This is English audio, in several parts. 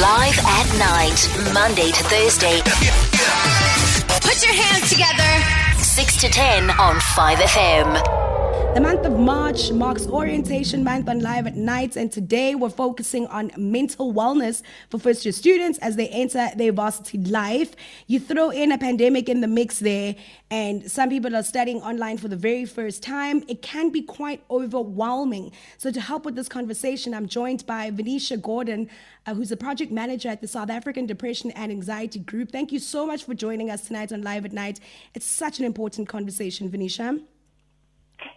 Live at night, Monday to Thursday. Put your hands together. 6 to 10 on 5FM. The month of March marks Orientation Month on Live at Night, and today we're focusing on mental wellness for first year students as they enter their varsity life. You throw in a pandemic in the mix there, and some people are studying online for the very first time. It can be quite overwhelming. So, to help with this conversation, I'm joined by Vanisha Gordhan, uh, who's a project manager at the South African Depression and Anxiety Group. Thank you so much for joining us tonight on Live at Night. It's such an important conversation, Vanisha.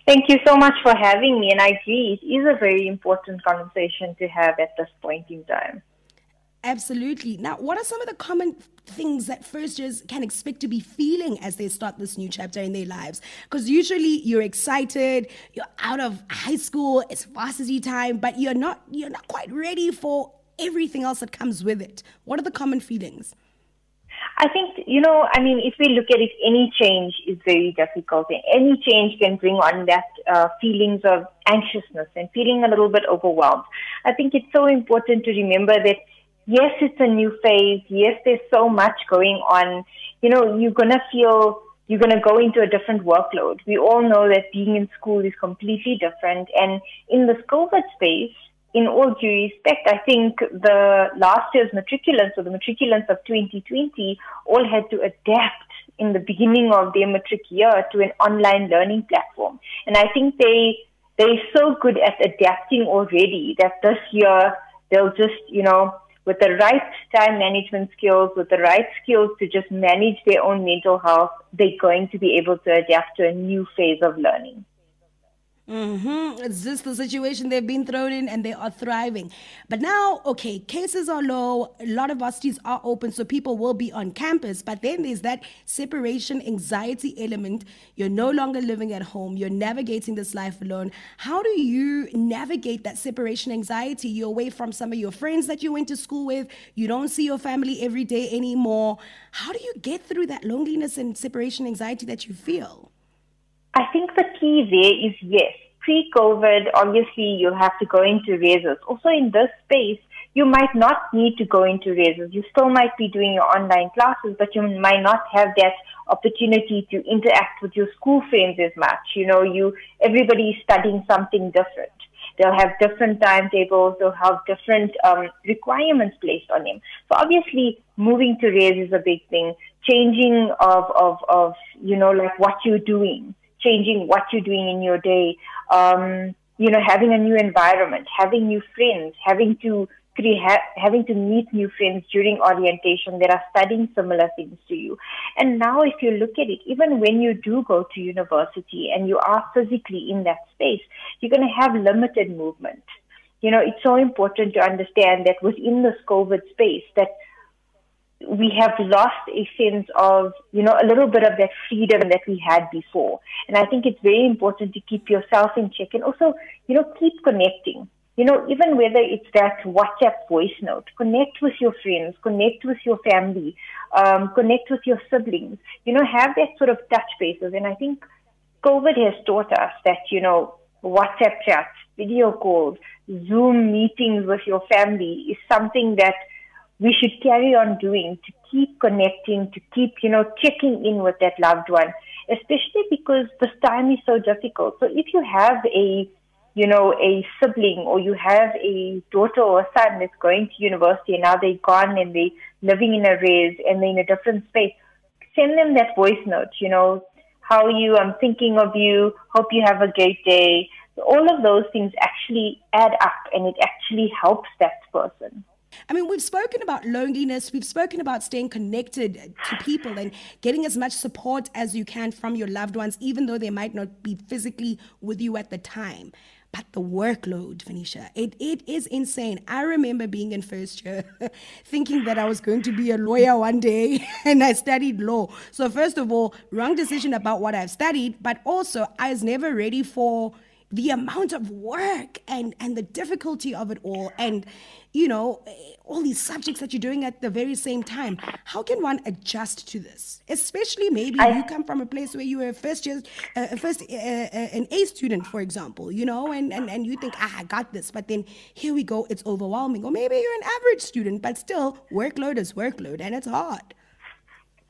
Thank you so much for having me. And I agree, it is a very important conversation to have at this point in time. Absolutely. Now, what are some of the common things that first years can expect to be feeling as they start this new chapter in their lives? Because usually you're excited, you're out of high school, it's varsity time, but you're not you're not quite ready for everything else that comes with it. What are the common feelings? I think, you know, I mean, if we look at it, any change is very difficult. And any change can bring on that uh, feelings of anxiousness and feeling a little bit overwhelmed. I think it's so important to remember that, yes, it's a new phase. Yes, there's so much going on. You know, you're going to feel you're going to go into a different workload. We all know that being in school is completely different. And in this COVID space, in all due respect, I think the last year's matriculants or the matriculants of 2020 all had to adapt in the beginning of their matric year to an online learning platform. And I think they, they're so good at adapting already that this year they'll just, you know, with the right time management skills, with the right skills to just manage their own mental health, they're going to be able to adapt to a new phase of learning. Mm-hmm. It's just the situation they've been thrown in and they are thriving. But now, okay, cases are low, a lot of varsities are open, so people will be on campus. But then there's that separation anxiety element. You're no longer living at home, you're navigating this life alone. How do you navigate that separation anxiety? You're away from some of your friends that you went to school with, you don't see your family every day anymore. How do you get through that loneliness and separation anxiety that you feel? I think the key there is yes, pre-COVID, obviously you'll have to go into reses. Also in this space, you might not need to go into reses. You still might be doing your online classes, but you might not have that opportunity to interact with your school friends as much. You know, you everybody is studying something different. They'll have different timetables. They'll have different um, requirements placed on them. So obviously, moving to res is a big thing. Changing of of of you know like what you're doing changing what you're doing in your day, um, you know, having a new environment, having new friends, having to having to meet new friends during orientation that are studying similar things to you. And now, if you look at it, even when you do go to university and you are physically in that space, you're going to have limited movement. You know, it's so important to understand that within this COVID space, that we have lost a sense of, you know, a little bit of that freedom that we had before. And I think it's very important to keep yourself in check and also, you know, keep connecting. You know, even whether it's that WhatsApp voice note, connect with your friends, connect with your family, um, connect with your siblings, you know, have that sort of touch bases. And I think COVID has taught us that, you know, WhatsApp chats, video calls, Zoom meetings with your family is something that we should carry on doing to keep connecting, to keep, you know, checking in with that loved one, especially because this time is so difficult. So if you have a, you know, a sibling or you have a daughter or a son that's going to university and now they're gone and they're living in a res and they're in a different space, send them that voice note, you know, how are you? I'm thinking of you. Hope you have a great day. all of those things actually add up and it actually helps that person. I mean, we've spoken about loneliness, we've spoken about staying connected to people and getting as much support as you can from your loved ones, even though they might not be physically with you at the time. But the workload, Vanisha, it, it is insane. I remember being in first year thinking that I was going to be a lawyer one day, and I studied law. So, first of all, wrong decision about what I've studied, but also I was never ready for the amount of work and and the difficulty of it all and you know all these subjects that you're doing at the very same time. How can one adjust to this? Especially maybe I, you come from a place where you were a first year uh, first uh, uh, an A student for example you know and, and and you think ah I got this but then here we go it's overwhelming. Or maybe you're an average student but still workload is workload and it's hard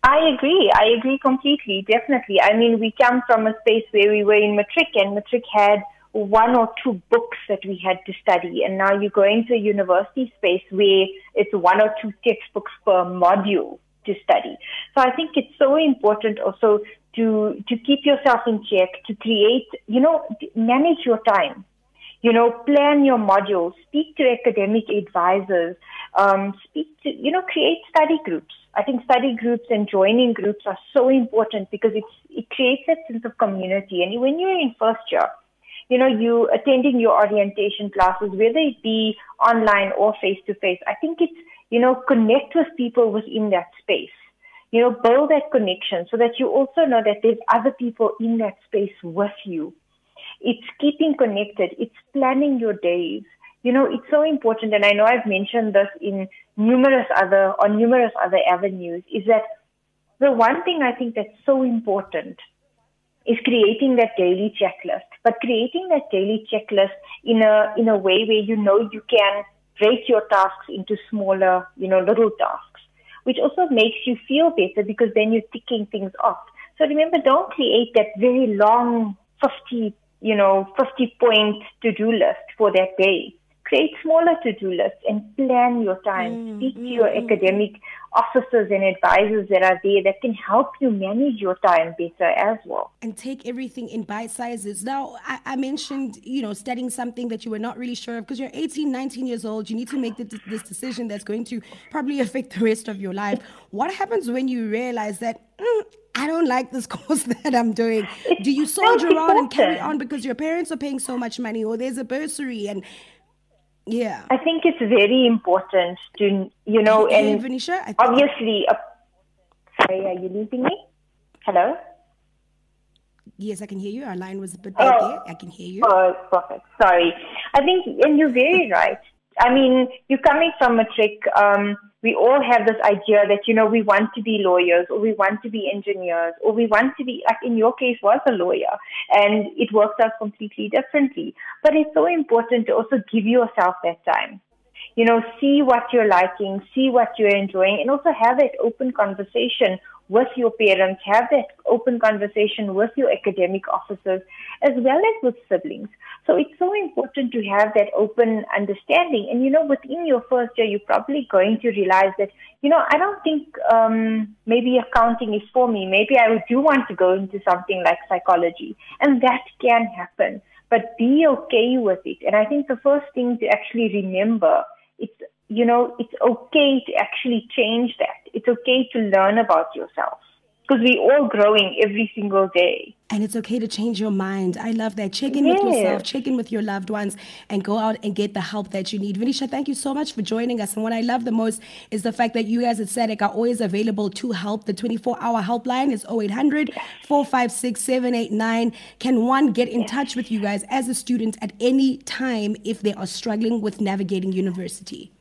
I agree. I agree completely. Definitely. I mean, we come from a space where we were in matric, and matric had one or two books that we had to study, and now you go into a university space where it's one or two textbooks per module to study. So I think it's so important also to to keep yourself in check, to create, you know, manage your time. You know, plan your modules, speak to academic advisors, um, speak to, you know, create study groups I think study groups and joining groups are so important because it's, it creates that sense of community. And when you're in first year, you know, you attending your orientation classes, whether it be online or face to face, I think it's, you know, connect with people within that space. You know, build that connection so that you also know that there's other people in that space with you. It's keeping connected. It's planning your days you know, it's so important, and I know I've mentioned this in numerous other on numerous other avenues, is that the one thing I think that's so important is creating that daily checklist, but creating that daily checklist in a in a way where you know you can break your tasks into smaller, you know, little tasks, which also makes you feel better because then you're ticking things off. So remember, don't create that very long 50, you know, 50 point to do list for that day create smaller to-do lists and plan your time. Mm, Speak mm, to your mm, academic officers and advisors that are there that can help you manage your time better as well. And take everything in bite sizes. Now, I, I mentioned, you know, studying something that you were not really sure of because you're 18, 19 years old. You need to make the, this decision that's going to probably affect the rest of your life. What happens when you realize that, mm, I don't like this course that I'm doing. Do you soldier on and carry on because your parents are paying so much money or there's a bursary and yeah. I think it's very important to, you know, hey, and obviously, uh, sorry, are you losing me? Hello? Yes, I can hear you. Our line was a bit bad oh. there. I can hear you. Oh, perfect. Sorry. I think, and you're very right. I mean, you're coming from a trick. Um, we all have this idea that, you know, we want to be lawyers or we want to be engineers or we want to be, like in your case, was a lawyer and it works out completely differently. But it's so important to also give yourself that time. You know, see what you're liking, see what you're enjoying, and also have that open conversation with your parents, have that open conversation with your academic officers, as well as with siblings. So it's so important to have that open understanding. And, you know, within your first year, you're probably going to realize that, you know, I don't think um, maybe accounting is for me. Maybe I do want to go into something like psychology. And that can happen. But be okay with it. And I think the first thing to actually remember, it's, you know, it's okay to actually change that. It's okay to learn about yourself because we're all growing every single day. And it's okay to change your mind. I love that. Check in yes. with yourself, check in with your loved ones, and go out and get the help that you need. Vanisha, thank you so much for joining us. And what I love the most is the fact that you guys at SADAG are always available to help. The 24 hour helpline is 0800 456 789. Can one get in yes. touch with you guys as a student at any time if they are struggling with navigating university?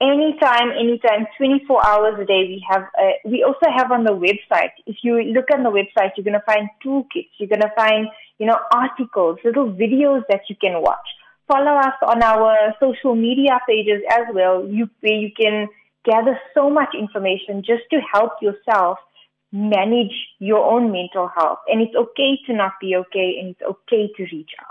Anytime, anytime, 24 hours a day. We have, uh, we also have on the website. If you look on the website, you're going to find toolkits. You're going to find, you know, articles, little videos that you can watch. Follow us on our social media pages as well, you, where you can gather so much information just to help yourself manage your own mental health. And it's okay to not be okay, and it's okay to reach out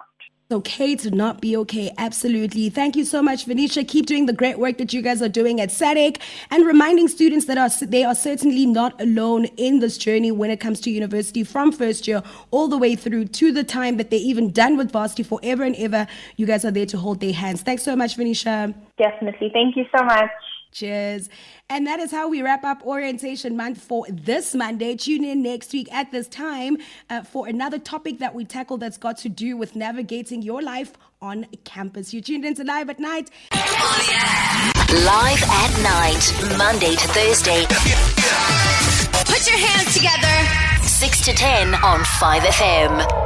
okay to not be okay. Absolutely. Thank you so much, Vanisha. Keep doing the great work that you guys are doing at SADAG and reminding students that are they are certainly not alone in this journey when it comes to university from first year all the way through to the time that they're even done with varsity forever and ever. You guys are there to hold their hands. Thanks so much, Vanisha. Definitely. Thank you so much. Cheers. And that is how we wrap up Orientation Month for this Monday. Tune in next week at this time uh, for another topic that we tackle that's got to do with navigating your life on campus. You tuned into Live at Night. Live at Night, Monday to Thursday. Put your hands together. 6 to 10 on 5FM.